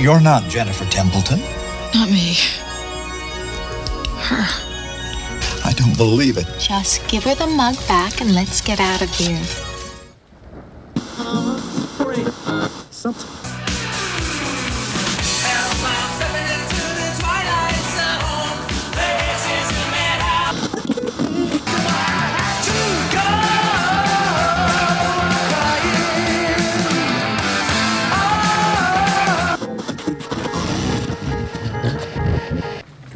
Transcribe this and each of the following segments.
You're not Jennifer Templeton. Not me. Her. I don't believe it. Just give her the mug back and let's get out of here.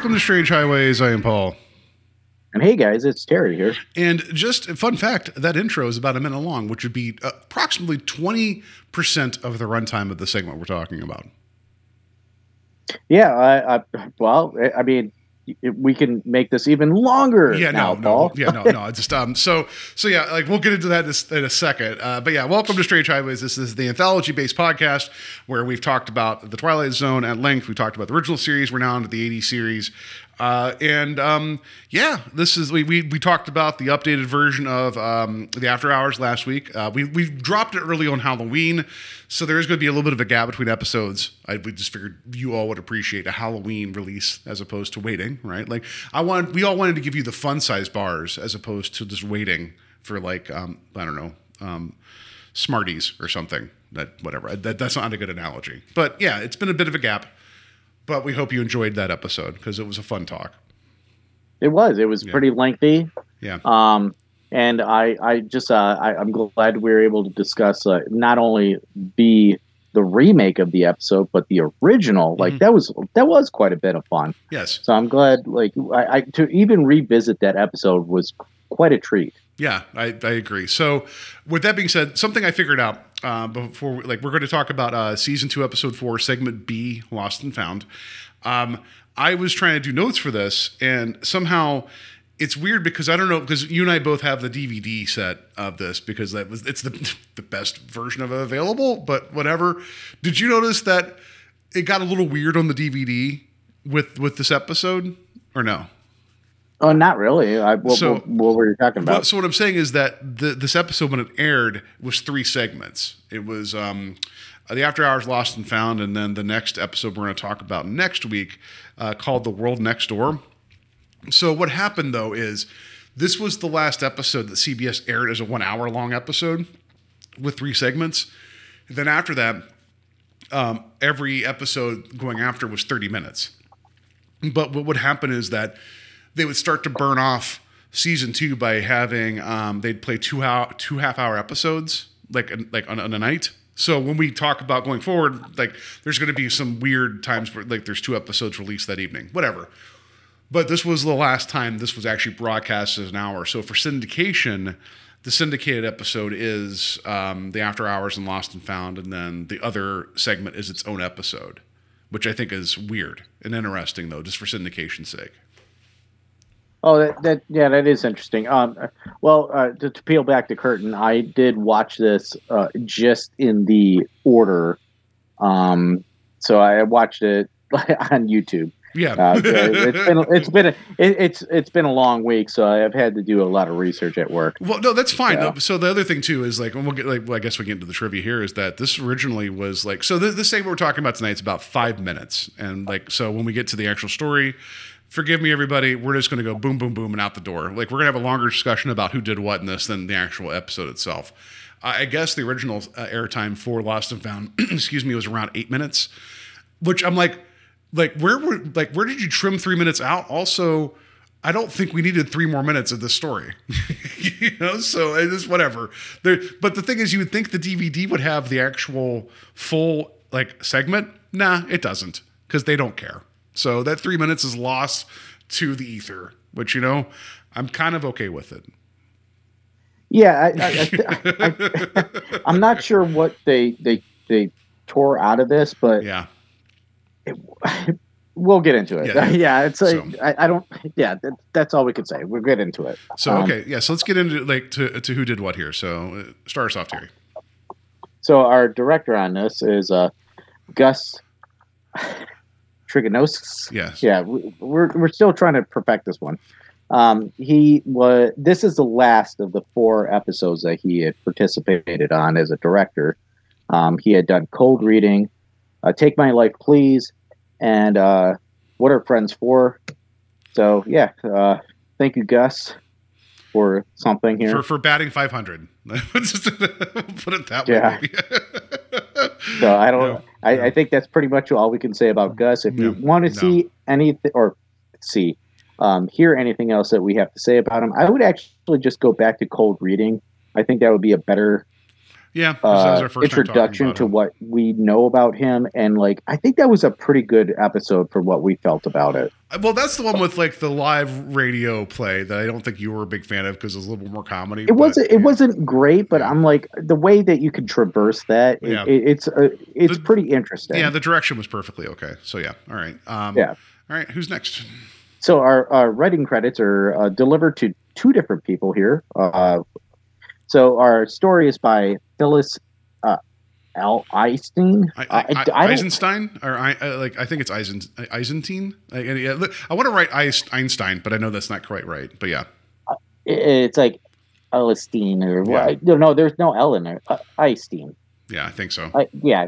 Welcome to Strange Highways. I am Paul. And hey guys, it's Terry here. And just a fun fact that intro is about a minute long, which would be approximately 20% of the runtime of the segment we're talking about. Yeah, I, I well, I mean, we can make this even longer. Yeah, now, no, Paul. no, yeah, no, no. It's just um. So, so yeah, like we'll get into that in a, in a second. Uh, but yeah, welcome to Strange Highways. This is the anthology-based podcast where we've talked about the Twilight Zone at length. We talked about the original series. We're now into the '80s series. Uh, and um, yeah, this is we, we we talked about the updated version of um, the After Hours last week. Uh, we we dropped it early on Halloween, so there is going to be a little bit of a gap between episodes. I we just figured you all would appreciate a Halloween release as opposed to waiting, right? Like I want we all wanted to give you the fun size bars as opposed to just waiting for like um, I don't know um, Smarties or something. That whatever that, that's not a good analogy, but yeah, it's been a bit of a gap. But we hope you enjoyed that episode because it was a fun talk. It was. It was Yeah. pretty lengthy. Yeah. Um, and I, I just, uh, I, I'm glad we were able to discuss uh, not only the the remake of the episode, but the original. Like Mhm. that was that was quite a bit of fun. Yes. So I'm glad. Like I, I to even revisit that episode was quite a treat. Yeah, I, I agree. So, with that being said, something I figured out uh, before, like, we're going to talk about uh, season two, episode four, segment B, Lost and Found. Um, I was trying to do notes for this, and somehow it's weird because I don't know because you and I both have the DVD set of this because that was it's the the best version of it available. But whatever. Did you notice that it got a little weird on the DVD with with this episode, or no? Oh, not really. I, what, So- what, what were you talking about? Well, so what I'm saying is that the, this episode, when it aired, was three segments. It was um, the After Hours Lost and Found, and then the next episode we're going to talk about next week, uh, called The World Next Door. So what happened though is this was the last episode that CBS aired as a one hour long episode with three segments. Then after that, um, every episode going after was 30 minutes. But what would happen is that they would start to burn off season two by having um, they'd play two hour two half hour episodes like like on, on a night. So when we talk about going forward, like there's going to be some weird times where like there's two episodes released that evening, whatever. But this was the last time this was actually broadcast as an hour. So for syndication, the syndicated episode is um, the After Hours and Lost and Found, and then the other segment is its own episode, which I think is weird and interesting though, just for syndication's sake. Oh, that, that yeah, that is interesting. Um, uh, well, uh, to, to peel back the curtain, I did watch this uh, just in the order. Um, so I watched it on YouTube. Yeah, Uh, it's been it's been a, it, it's it's been a long week, so I've had to do a lot of research at work. Well, no, that's fine. Yeah. So the other thing too is like, and we'll get like, well, I guess we get into the trivia here. Is that this originally was like, so this, this segment we're talking about tonight is about five minutes, and like, so when we get to the actual story, forgive me, everybody, we're just going to go boom, boom, boom, and out the door. Like, we're going to have a longer discussion about who did what in this than the actual episode itself. I guess the original uh, airtime for Lost and Found, excuse me, was around eight minutes, which I'm like, like where were like where did you trim three minutes out? Also, I don't think we needed three more minutes of this story. you know, so it is whatever. There, but the thing is, you would think the DVD would have the actual full like segment. Nah, it doesn't because they don't care. So that three minutes is lost to the ether, which you know, I'm kind of okay with it. Yeah, I, I, I, I, I'm not sure what they they they tore out of this, but yeah. we'll get into it. Yeah. Yeah, it's like So- I, I don't. Yeah, that, that's all we can say. We'll get into it. So Um, okay, yeah. So let's get into like to to who did what here. So uh, start us off, Terry. So our director on this is uh, Gus Trigonosis. Yes. Yeah, we- we're we're still trying to perfect this one. Um, he was. This is the last of the four episodes that he had participated on as a director. Um, he had done Cold Reading, uh, Take My Life Please, and uh, What Are Friends For? So yeah, uh, thank you, Gus, for something here. For for batting 500. Put it that Yeah. way. So I don't. No, I. I think that's pretty much all we can say about Gus. If you want to no. see anything or see, um, hear anything else that we have to say about him, I would actually just go back to cold reading. I think that would be a better Yeah. uh, our first introduction to what we know about him, and like I think that was a pretty good episode for what we felt about it. Uh, Well, that's the one with like the live radio play that I don't think you were a big fan of because it was a little bit more comedy. It but- wasn't. It wasn't great, but I'm like the way that you can traverse that. Yeah. it, it's uh, it's The- pretty interesting. Yeah, the direction was perfectly okay. So yeah, all right. Um, Yeah. All right. Who's next? So our, our writing credits are uh, delivered to two different people here. Uh, so our story is by Phyllis uh. Einstein. I, Uh, I, I Eisenstein or I, I like I think it's Eisen Eisentine. I, I, I want to write Einstein, but I know that's not quite right. But yeah, It's like Elistine or Yeah. what? No, no, there's no L in there. Uh, Einstein. yeah, I think so. Uh, yeah.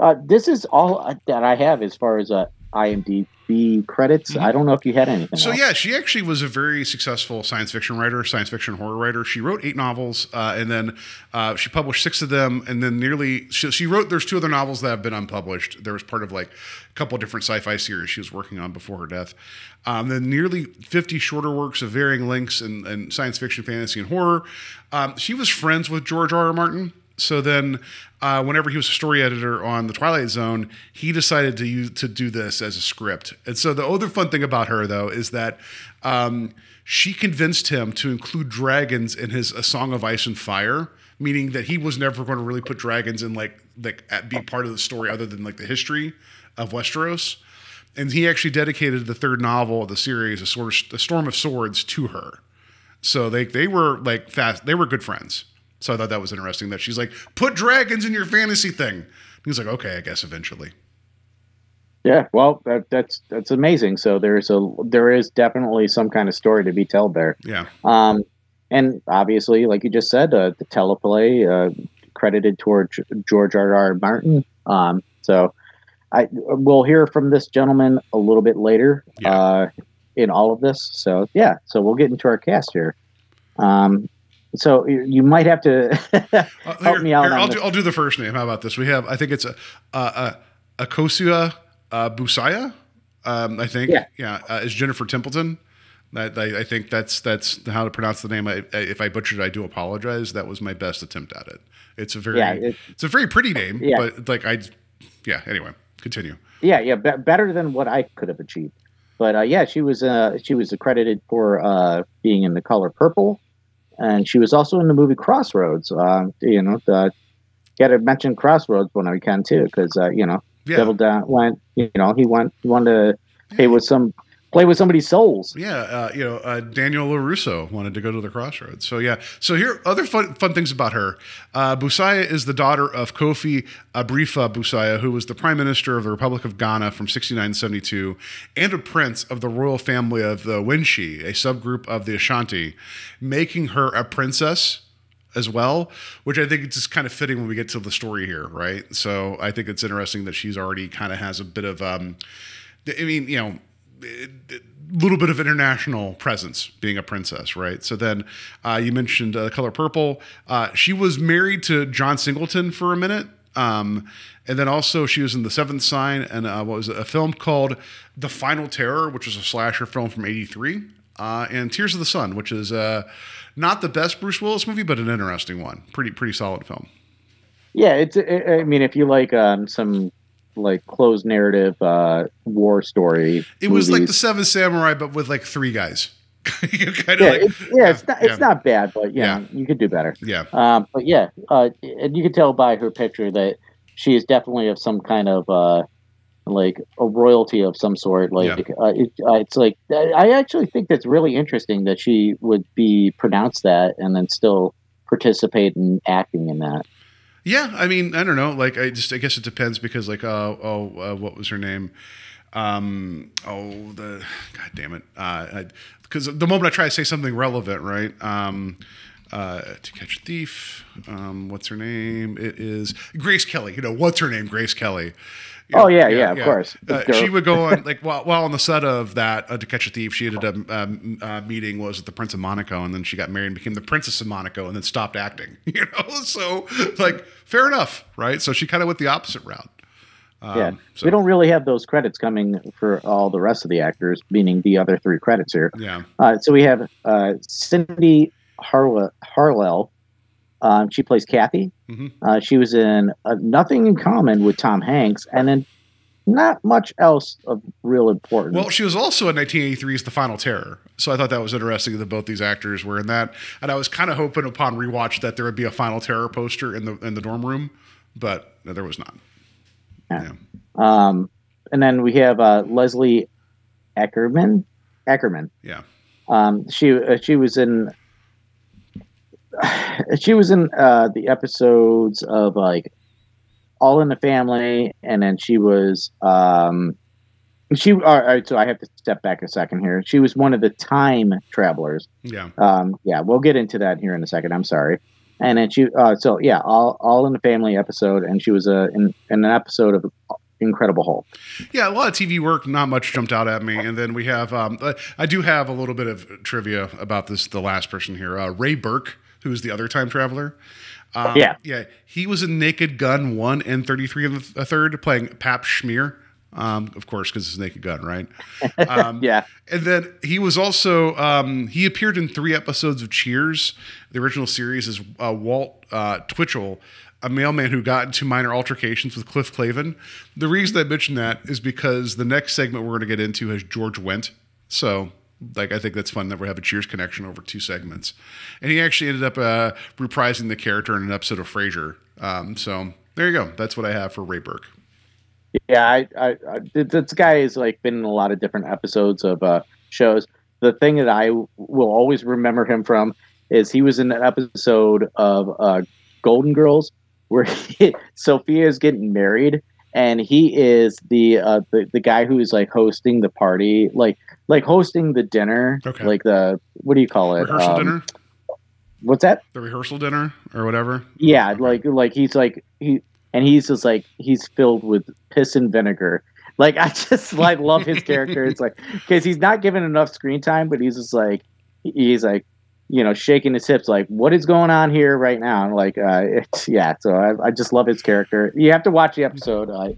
Uh, this is all uh, that I have as far as uh, IMDb credits. I don't know if you had anything. Mm-hmm. So else. yeah, she actually was a very successful science fiction writer, science fiction horror writer. She wrote eight novels, uh, and then uh, she published six of them, and then nearly she, she wrote. There's two other novels that have been unpublished. There was part of like a couple different sci-fi series she was working on before her death. Um, then nearly 50 shorter works of varying lengths and, in science fiction, fantasy, and horror. Um, she was friends with George R. R. Martin. So then, uh, whenever he was a story editor on the Twilight Zone, he decided to use to do this as a script. And so the other fun thing about her, though, is that um, she convinced him to include dragons in his A Song of Ice and Fire, meaning that he was never going to really put dragons in like like at- be part of the story other than like the history of Westeros. And he actually dedicated the third novel of the series, A, Sword, a Storm of Swords, to her. So they they were like fast. They were good friends. So I thought that was interesting that she's like, put dragons in your fantasy thing. He was like, okay, I guess eventually. Yeah, well, that, that's that's amazing. So there's a there is definitely some kind of story to be told there. Yeah. Um, and obviously, like you just said, uh, the teleplay uh, credited toward George R. R. Martin. Um, so I we'll hear from this gentleman a little bit later Yeah. uh, in all of this. So yeah, so we'll get into our cast here. Um, so you, might have to Uh, help here- me out. here, I'll do, I'll do the first name. How about this? We have, I think it's a, a, a Akosua uh, Busaya. Um, I think, Yeah. yeah, uh, is Jennifer Templeton. That I, I think that's that's how to pronounce the name. I, I, if I butchered, it, I do apologize. That was my best attempt at it. It's a very, Yeah, it- it's a very pretty name, Yeah. but like I, yeah. Anyway, continue. Yeah, yeah, be- better than what I could have achieved. But uh, yeah, she was uh, she was accredited for uh, being in the color purple, and she was also in the movie Crossroads. Uh, you know, the, got to mention Crossroads when I can too, because uh, you know, Yeah, Devil Down went. You know, he went. He wanted to with some play with somebody's souls. Yeah, uh, you know, uh, Daniel LaRusso wanted to go to the crossroads. So yeah, so here other fun, fun things about her. Uh, Busaya is the daughter of Kofi Abrefa Busaya, who was the prime minister of the Republic of Ghana from 69 to 72, and a prince of the royal family of the Wenchi, a subgroup of the Ashanti, making her a princess as well, which I think it's just kind of fitting when we get to the story here, right? So I think it's interesting that she's already kind of has a bit of, um, I mean, you know, little bit of international presence being a princess, right? So then uh, you mentioned uh, Color Purple. Uh, she was married to John Singleton for a minute. Um, and then also she was in The Seventh Sign and uh, what was it? A film called The Final Terror, which was a slasher film from 83. Uh, and Tears of the Sun, which is uh, not the best Bruce Willis movie, but an interesting one. Pretty, pretty solid film. Yeah, it's. I I mean, if you like um, some like closed narrative uh, war story, It was like the movies, Seven Samurai, but with like three guys. you kind of Yeah, like, it's, yeah, it's not yeah. it's not bad, but yeah, Yeah. you could do better. yeah, Um, but yeah, uh, and you can tell by her picture that she is definitely of some kind of uh, like a royalty of some sort. Like uh, it, uh, it's like I actually think that's really interesting that she would be pronounced that and then still participate in acting in that. Yeah. I mean, I don't know. Like, I just, I guess it depends because, like, uh, oh, uh, what was her name? Um, oh, the God damn it. Uh, because the moment I try to say something relevant, right? Um, uh, to catch a thief. Um, what's her name? It is Grace Kelly. You know, what's her name? Grace Kelly. You Oh, know, yeah, yeah, of course. Uh, she would go on like while, while on the set of that uh, to catch a thief. She ended up um, uh, meeting was the Prince of Monaco, and then she got married and became the Princess of Monaco, and then stopped acting. You know, so like fair enough, right? So she kind of went the opposite route. Um, yeah, so- we don't really have those credits coming for all the rest of the actors, meaning the other three credits here. Yeah, Uh, so we have uh, Cindy Harle- Harlell. Um, she plays Kathy. Mhm. Uh, she was in uh, Nothing in Common with Tom Hanks, and then not much else of real importance. Well, she was also in 1983's The Final Terror. So I thought that was interesting that both these actors were in that. And I was kind of hoping upon rewatch that there would be a Final Terror poster in the in the dorm room, but no, there was not. Yeah. um, and then we have uh, Leslie Eckerman. Eckerman. Yeah. Um, she uh, she was in she was in uh, the episodes of like All in the Family, and then she was um, she. All right, so I have to step back a second here. She was one of the time travelers. Yeah. Um, yeah, we'll get into that here in a second. I'm sorry. And then she, uh, so yeah, all all in the family episode, and she was uh, in in an episode of Incredible Hulk. Yeah, a lot of TV work. Not much jumped out at me, and then we have. Um, I do have a little bit of trivia about this. The last person here, uh, Ray Birk, who is the other time traveler. Um, Yeah. yeah, he was in Naked Gun one and thirty three and a third, playing Pahpshmir. Um, of course, because it's Naked Gun, right? Um, Yeah, And then he was also um, he appeared in three episodes of Cheers. The original series is uh, Walt uh, Twitchell, a mailman who got into minor altercations with Cliff Clavin. The reason I mention that is because the next segment we're going to get into has George Wendt. So. Like I think that's fun that we have a Cheers connection over two segments, and he actually ended up uh, reprising the character in an episode of Frasier. Um, so there you go. That's what I have for Ray Birk. yeah. I, I, I this guy has like been in a lot of different episodes of uh, shows. The thing that I will always remember him from is he was in an episode of uh, Golden Girls where he, Sophia is getting married, and he is the uh, the the guy who is like hosting the party, like like hosting the dinner, Okay. like the what do you call it? Rehearsal Um, dinner, What's that? the rehearsal dinner, or whatever. Yeah, like like he's like he and he's just like he's filled with piss and vinegar. Like I just like love his character. It's like because he's not given enough screen time, but he's just like he's like you know shaking his hips like what is going on here right now? And like uh, it's yeah. So I, I just love his character. You have to watch the episode. Uh,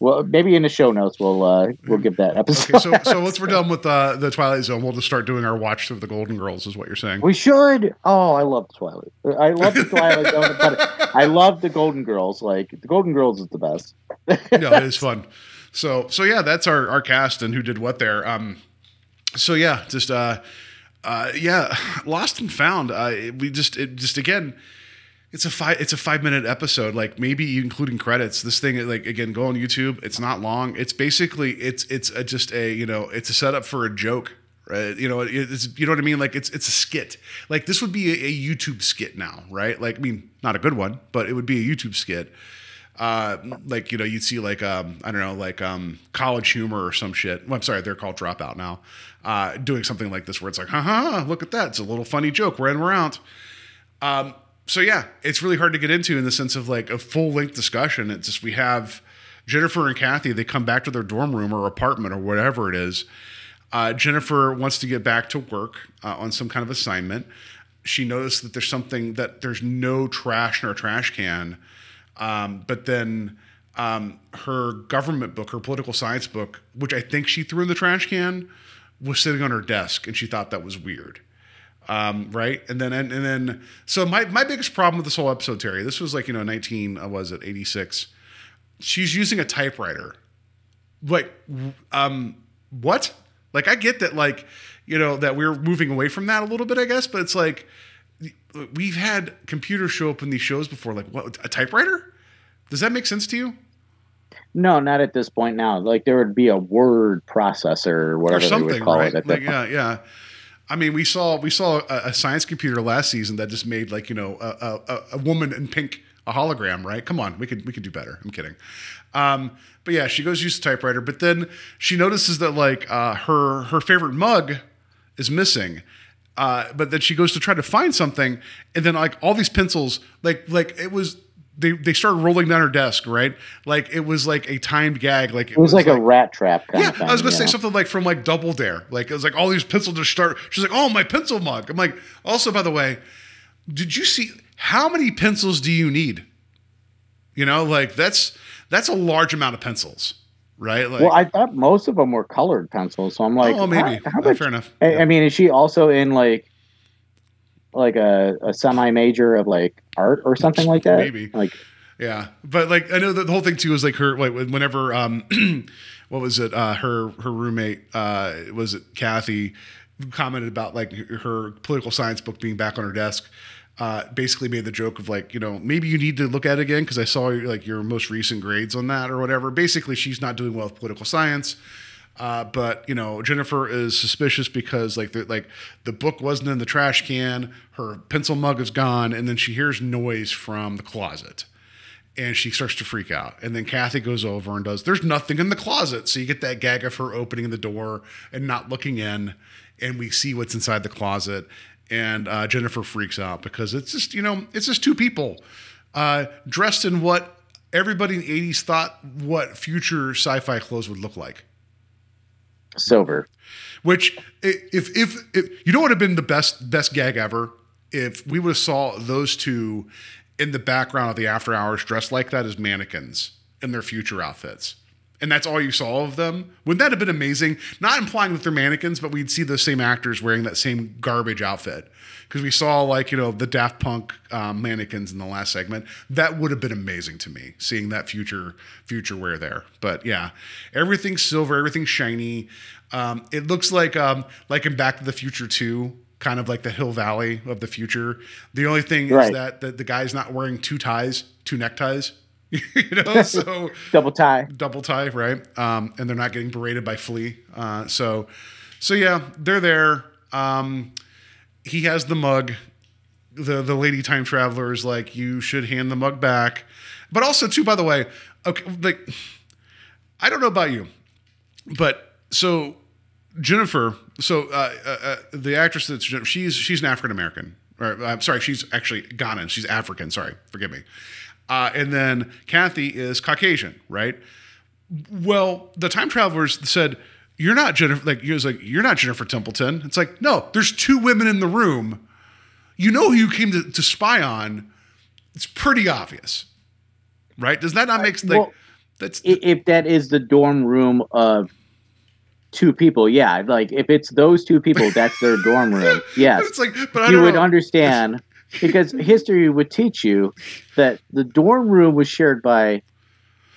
well, maybe in the show notes we'll uh, we'll give that episode. Okay, so so once we're done with uh, the Twilight Zone, we'll just start doing our watch through the Golden Girls, is what you're saying. We should. Oh, I love Twilight. I love the Twilight Zone, but I love the Golden Girls. Like the Golden Girls is the best. no, it is fun. So so yeah, that's our our cast and who did what there. Um, so yeah, just uh, uh, yeah, Lost and Found. Uh, we just it just again. It's a five. It's a five minute episode. Like maybe including credits. This thing, like again, go on YouTube. It's not long. It's basically it's it's a, just a you know it's a setup for a joke, right? You know it's you know what I mean. Like it's it's a skit. Like this would be a, a YouTube skit now, right? Like I mean, not a good one, but it would be a YouTube skit uh, like you know you'd see like um, I don't know like um, College Humor or some shit. Well, I'm sorry, they're called Dropout now. Uh, doing something like this where it's like, ha ha, look at that, it's a little funny joke. We're in, we're out. Um, so yeah, it's really hard to get into in the sense of like a full length discussion. It's just we have Jennifer and Kathy. They come back to their dorm room or apartment or whatever it is. Uh, Jennifer wants to get back to work uh, on some kind of assignment. She noticed that there's something that there's no trash in her trash can. Um, but then um, her government book, her political science book, which I think she threw in the trash can, was sitting on her desk, and she thought that was weird. Um, right, and then and, and then so my my biggest problem with this whole episode, Terry, this was like you know nineteen, uh, was it eighty six? She's using a typewriter. Like, um, what? Like I get that, like you know, that we're moving away from that a little bit, I guess. But it's like we've had computers show up in these shows before. Like, what a typewriter? Does that make sense to you? No, not at this point now. Like there would be a word processor or whatever or they would call right? it at Like, that point. yeah, yeah. I mean, we saw we saw a, a science computer last season that just made like you know a, a, a woman in pink a hologram, right? Come on, we could we could do better. I'm kidding. Um, but yeah, she goes use the typewriter, but then she notices that like uh, her her favorite mug is missing. Uh, but then she goes to try to find something, and then like all these pencils, like like it was they they started rolling down her desk, right? Like it was like a timed gag, like It was like, a rat trap kind yeah, of thing. I was gonna say know? something like from like Double Dare. Like it was like all these pencils just start. She's like, "Oh, my pencil mug." I'm like, also by the way, did you see how many pencils do you need? You know, like that's that's a large amount of pencils, right? Like, Well, I thought most of them were colored pencils, so I'm like, oh, maybe how, how much? fair enough. I, Yeah. I mean, is she also in like like a, a semi major of like art or something like that? Maybe. Like Yeah, but like I know that the whole thing too was like her like whenever um what was it uh her her roommate uh was it Kathy commented about like her political science book being back on her desk uh basically made the joke of like you know maybe you need to look at it again because I saw like your most recent grades on that or whatever basically she's not doing well with political science uh, but you know Jennifer is suspicious because like the like the book wasn't in the trash can her pencil mug is gone and then she hears noise from the closet and she starts to freak out. And then Kathy goes over and does, there's nothing in the closet. So you get that gag of her opening the door and not looking in, and we see what's inside the closet. And uh, Jennifer freaks out because it's just, you know, it's just two people uh, dressed in what everybody in the 80s thought what future sci fi clothes would look like. Silver. Which, if, if, if you know what would have been the best best gag ever if we would have saw those two in the background of the after hours dressed like that as mannequins in their future outfits. And that's all you saw of them. Wouldn't that have been amazing? Not implying that they're mannequins, but we'd see those same actors wearing that same garbage outfit. Because we saw, like, you know, the Daft Punk um, mannequins in the last segment. That would have been amazing to me, seeing that future future wear there. But yeah, everything's silver, everything's shiny. Um, it looks like um, like in Back to the Future too kind of like the Hill Valley of the future. The only thing is Right. that the, the guy's not wearing two ties, two neckties. you know, so Double tie. double tie, right? Um, and they're not getting berated by Flea. Uh, so, so yeah, they're there. Um, he has the mug. The the lady time traveler is like, you should hand the mug back. But also, too, by the way, okay, like, I don't know about you, but so Jennifer, so uh, uh, uh, the actress that's Jennifer, she's she's an African American. Or I'm sorry, she's actually Ghanaian. She's African. Sorry, forgive me. Uh, and then Kathy is Caucasian, right? Well, the time travelers said, "You're not Jennifer." Like he was like, "You're not Jennifer Templeton." It's like, no, there's two women in the room. You know who you came to, to spy on. It's pretty obvious, right? Does that not make like Well, that's If that is the dorm room of two people, yeah. Like if it's those two people, that's their dorm room. Yes. It's like, but I you would know. understand because history would teach you that the dorm room was shared by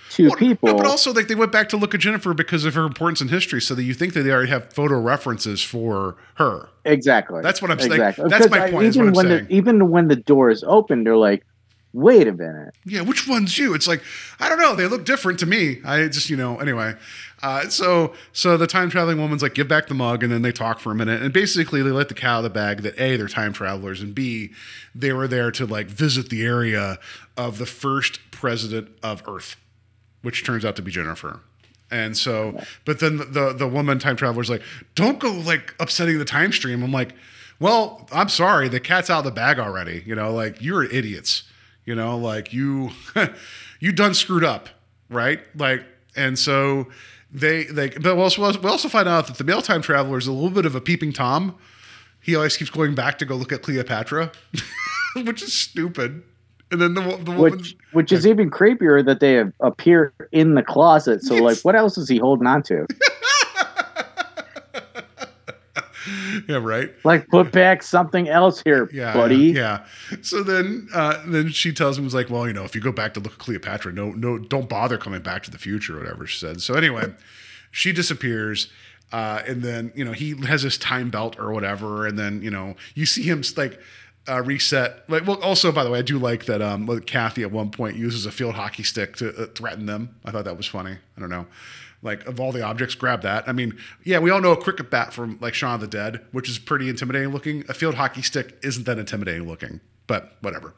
two Well, people. No, but also like they went back to look at Jennifer because of her importance in history, so that you think that they already have photo references for her. exactly. That's what I'm saying. Exactly. That's Because my I- point, is Even when saying. the even when the door is open, they're like, "Wait a minute." Yeah, which one's you? It's like I don't know. They look different to me. I just you know anyway. Uh, so so the time traveling woman's like, give back the mug, and then they talk for a minute, and basically they let the cat out of the bag that a they're time travelers, and b they were there to like visit the area of the first president of Earth, which turns out to be Jennifer. And so, but then the, the the woman time traveler's like, don't go like upsetting the time stream. I'm like, well, I'm sorry, the cat's out of the bag already. You know, like you're idiots. You know, like you you done screwed up, right? Like, and so they they but we also, we also find out that the male time traveler is a little bit of a peeping tom. He always keeps going back to go look at Cleopatra, which is stupid. And then the, the woman, Which which is even creepier that they appear in the closet. So like, what else is he holding on to? yeah, right. Like, put back something else here, yeah, buddy. Yeah. So then, uh, then she tells him, "Was like, well, you know, if you go back to look at Cleopatra, no, no, don't bother coming back to the future, or whatever she said." So anyway, she disappears. Uh, and then you know he has his time belt or whatever, and then you know you see him like uh, reset. Like, well, also by the way, I do like that. Um, Kathy at one point uses a field hockey stick to uh, threaten them. I thought that was funny. I don't know. Like of all the objects, grab that. I mean, yeah, we all know a cricket bat from like Shaun of the Dead, which is pretty intimidating looking. A field hockey stick isn't that intimidating looking, but whatever.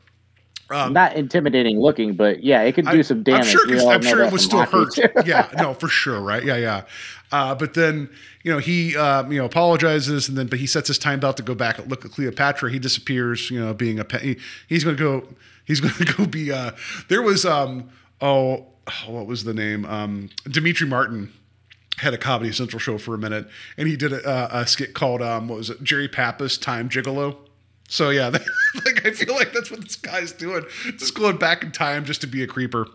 Um, Not intimidating looking, but yeah, it could do I- some damage. I'm sure, We 'cause- all I'm sure it would still hurt. yeah, no, for sure, right? Yeah, yeah. Uh, but then you know he um, you know apologizes and then but he sets his time belt to go back and look at Cleopatra. He disappears. You know, being a pe- he, he's going to go. He's going to go be. Uh, there was um oh what was the name um Demetri Martin had a Comedy Central show for a minute, and he did a, a skit called um, what was it, Jerry Pappas Time Gigolo. So yeah, like I feel like that's what this guy's doing, just going back in time just to be a creeper.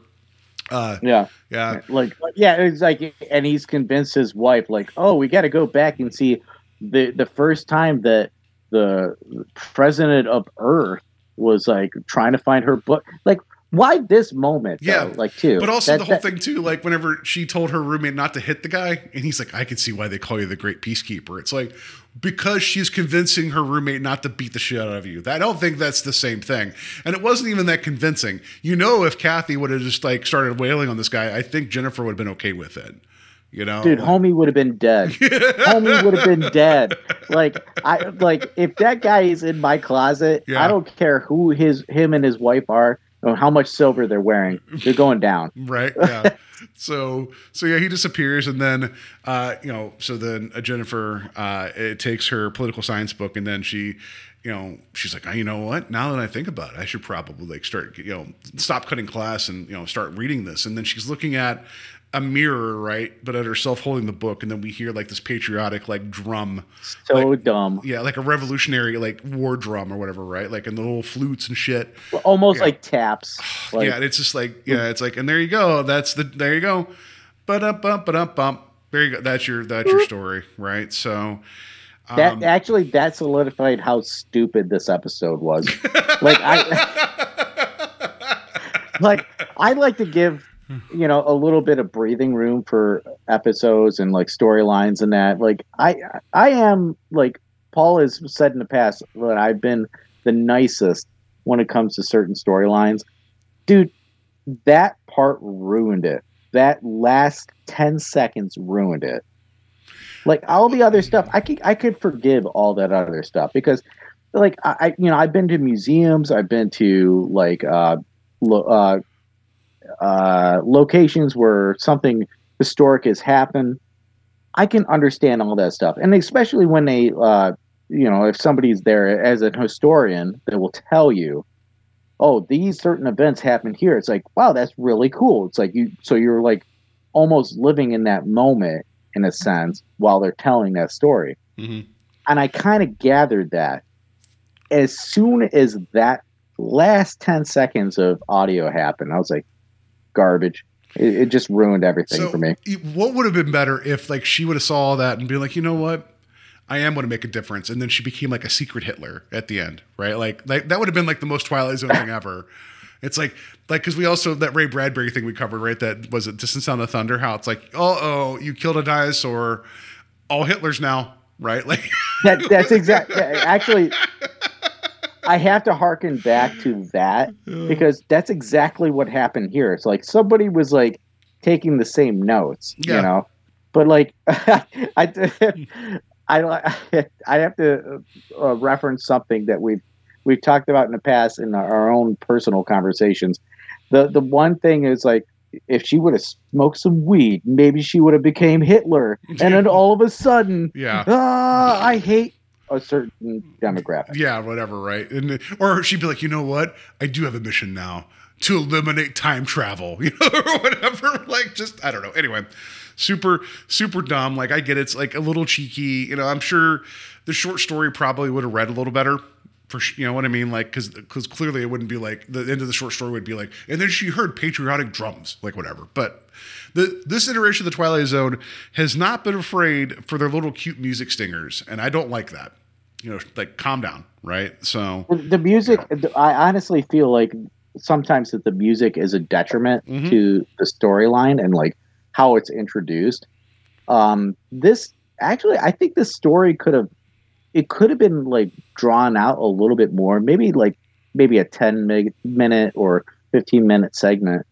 Uh, Yeah. yeah, Like yeah, it's like and he's convinced his wife, like, oh, we gotta go back and see the the first time that the president of Earth was like trying to find her book. Like, why this moment? Yeah, though? like too. But also That- the whole that- thing too, like whenever she told her roommate not to hit the guy, and he's like, "I can see why they call you the Great Peacekeeper." It's like because she's convincing her roommate not to beat the shit out of you. I don't think that's the same thing, and it wasn't even that convincing. You know, if Kathy would have just like started wailing on this guy, I think Jennifer would have been okay with it. You know, Dude, homie would have been dead. homie would have been dead. Like I like if that guy is in my closet, Yeah. I don't care who his him and his wife are or how much silver they're wearing. They're going down. right yeah so so yeah he disappears and then uh you know so then uh, jennifer uh it takes her political science book and then she you know she's like oh, you know what now that i think about it i should probably like start you know stop cutting class and you know start reading this and then she's looking at a mirror right but at herself holding the book and then we hear like this patriotic like drum So Like- dumb. yeah like a revolutionary like war drum or whatever right like and the little flutes and shit Almost Yeah. like taps. Like, yeah, it's just like yeah, it's like and there you go. That's the there you go. But up bump but up bump. There you go. That's your that's your story, right? So that um, actually that solidified how stupid this episode was. like I like I like to give you know a little bit of breathing room for episodes and like storylines and that. Like I I am like Paul has said in the past that I've been the nicest when it comes to certain storylines. Dude, that part ruined it. That last 10 seconds ruined it. Like all the other stuff, I could I could forgive all that other stuff because like I, you know, I've been to museums, I've been to like uh uh uh locations where something historic has happened. I can understand all that stuff. And especially when they uh you know, if somebody's there as a historian that will tell you, oh, these certain events happened here. It's like, wow, that's really cool. It's like you, so you're like almost living in that moment in a sense while they're telling that story. Mhm. And I kind of gathered that as soon as that last 10 seconds of audio happened, I was like, garbage. It, it just ruined everything so for me. what would have been better if like she would have saw all that and be like, you know what? I am going to make a difference, and then she became like a secret Hitler at the end, right? Like, like that would have been like the most Twilight Zone thing ever. It's like, like because we also that Ray Bradbury thing we covered, right? That was it. Distant Sound of Thunder. How it's like, oh, oh, you killed a dinosaur. All Hitlers now, right? Like, that that's exactly actually i have to harken back to that because that's exactly what happened here. It's like somebody was like taking the same notes Yeah. you know? But like i i i have to uh, reference something that we've we've talked about in the past in our own personal conversations. The the one thing is like if she would have smoked some weed maybe she would have became hitler. And then all of a sudden yeah. ah, I hate a certain demographic. Yeah, whatever, right? And or she'd be like, you know what? I do have a mission now to eliminate time travel, you know, or whatever. Like, just I don't know. Anyway, super super dumb. Like, I get it. it's like a little cheeky. You know, I'm sure the short story probably would have read a little better. For you know what I mean, like because because clearly it wouldn't be like the end of the short story would be like, and then she heard patriotic drums, like whatever. But the this iteration of the Twilight Zone has not been afraid for their little cute music stingers, and I don't like that. You know, like calm down, right? So The- music, I honestly feel like sometimes that the music is a detriment Mhm. to the storyline and like how it's introduced. Um, this actually, I think this story could have, it could have been like drawn out a little bit more. Maybe like maybe a ten mig- minute or fifteen minute segment,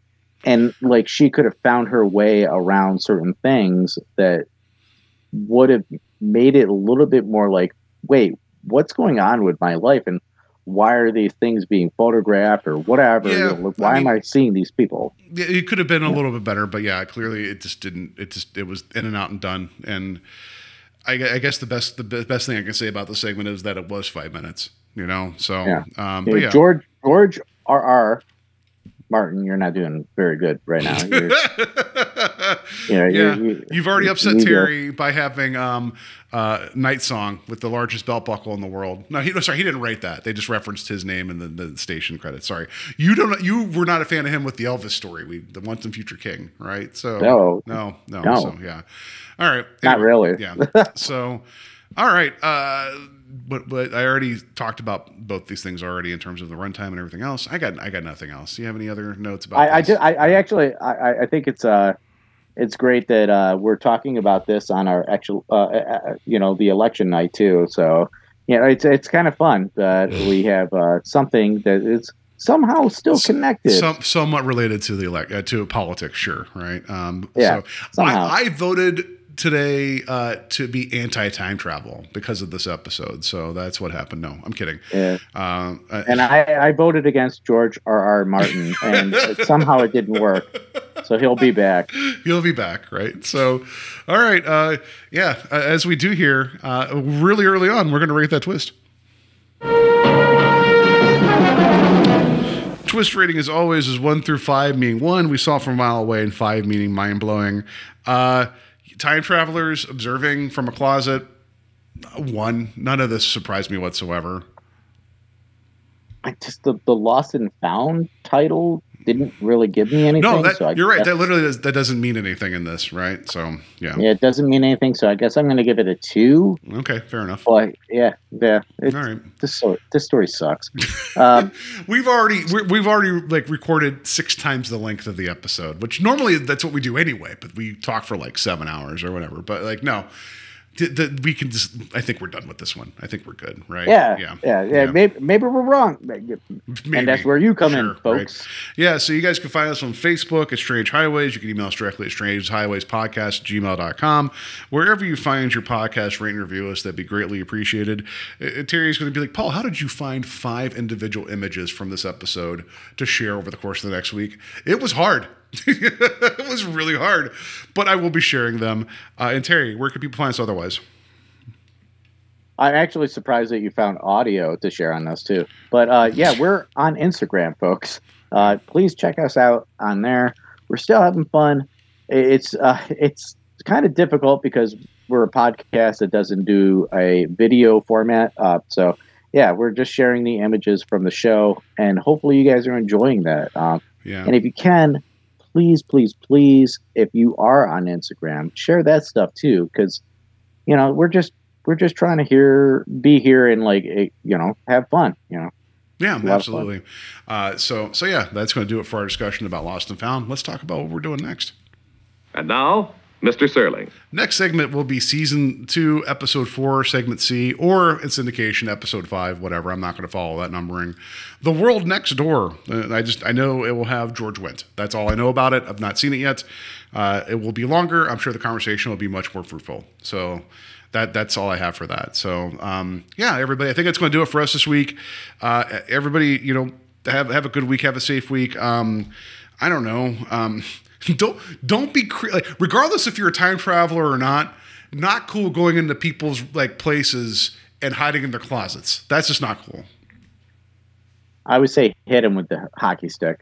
and like she could have found her way around certain things that would have made it a little bit more like, wait, what's going on with my life and why are these things being photographed or whatever? Yeah, You know, why I am I seeing these people? It could have been a little bit better, but yeah, clearly it just didn't. It just it was in and out and done. And I, I guess the best the best thing I can say about the segment is that it was five minutes. You know, so Yeah. um, but yeah, George George R R Martin, you're not doing very good right now. You're, you know, yeah, you're- you- you've already upset Terry by having um, uh, Night Song with the largest belt buckle in the world. No, he no, sorry, he didn't write that. They just referenced his name in the, the station credits. Sorry, you don't. You were not a fan of him with the Elvis story, we the Once and Future King, right? So No. no, no. No. So yeah, all right. Not really. Yeah. So, all right. Uh, but but I already talked about both these things already in terms of the runtime and everything else. I got I got nothing else. Do you have any other notes about? I, I, ju- I, I actually I, I- I think it's uh it's great that uh, we're talking about this on our actual uh, uh, you know the election night too. So you know it's it's kind of fun that we have uh, something that is somehow still connected. Some, somewhat related to the elect uh, to politics, sure, right? Um, Yeah, so somehow. I, I voted today uh, to be anti time travel because of this episode. So that's what happened. No, I'm kidding. Yeah. Um, uh, and I, I voted against George R. R. Martin, and somehow it didn't work. So he'll be back. You'll be back, right? So, all right, uh, yeah. As we do here, uh, really early on, we're going to rate that twist. Twist rating, as always, is one through five, meaning one we saw from a mile away, and five meaning mind blowing. Uh, time travelers observing from a closet, one. None of this surprised me whatsoever. I just the, the lost and found title didn't really give me anything. No, that, so you're right. guess- That literally does, that doesn't mean anything in this, right? So, yeah. yeah, it doesn't mean anything. So I guess I'm going to give it a two. Okay, fair enough. But yeah, yeah, All right. this story this story sucks. um, We've already we- we've already like recorded six times the length of the episode, which normally that's what we do anyway. But we talk for like seven hours or whatever. But like no, th- th- we can just. I think we're done with this one. I think we're good, right? yeah, yeah, yeah, yeah, Maybe, maybe we're wrong, Maybe. and that's where you come in, folks. right. Yeah, so you guys can find us on Facebook at Strange Highways. You can email us directly at strangehighwayspodcast gmail.com. Wherever you find your podcast, rate and review us. That'd be greatly appreciated. Uh, Terry's going to be like, Paul, how did you find five individual images from this episode to share over the course of the next week? It was hard. it was really hard, but I will be sharing them. Uh, and Terry, where can people find us otherwise? I'm actually surprised that you found audio to share on this too. But uh, yeah, we're on Instagram, folks. Uh, please check us out on there. We're still having fun. It's uh, it's kind of difficult because we're a podcast that doesn't do a video format. Uh, so yeah, we're just sharing the images from the show, and hopefully you guys are enjoying that. Um, Yeah. and if you can, please, please, please, if you are on Instagram, share that stuff too, because you know we're just we're just trying to hear, be here, and like eh, you know have fun. You know, Yeah, lot of fun. absolutely. Uh, so, so yeah, that's going to do it for our discussion about Lost and Found. Let's talk about what we're doing next. And now, Mr. Serling. Next segment will be season two, episode four, segment C, or in syndication, episode five, whatever. I'm not going to follow that numbering. The World Next Door. Uh, I just I know it will have George Wendt. That's all I know about it. I've not seen it yet. Uh, it will be longer. I'm sure the conversation will be much more fruitful. So that that's all I have for that. So um, yeah, everybody, I think that's going to do it for us this week. Uh, everybody, you know, have have a good week. Have a safe week. Um, I don't know. Um, don't don't be cre- like, regardless if you're a time traveler or not. Not cool going into people's like places and hiding in their closets. That's just not cool. I would say hit him with the hockey stick.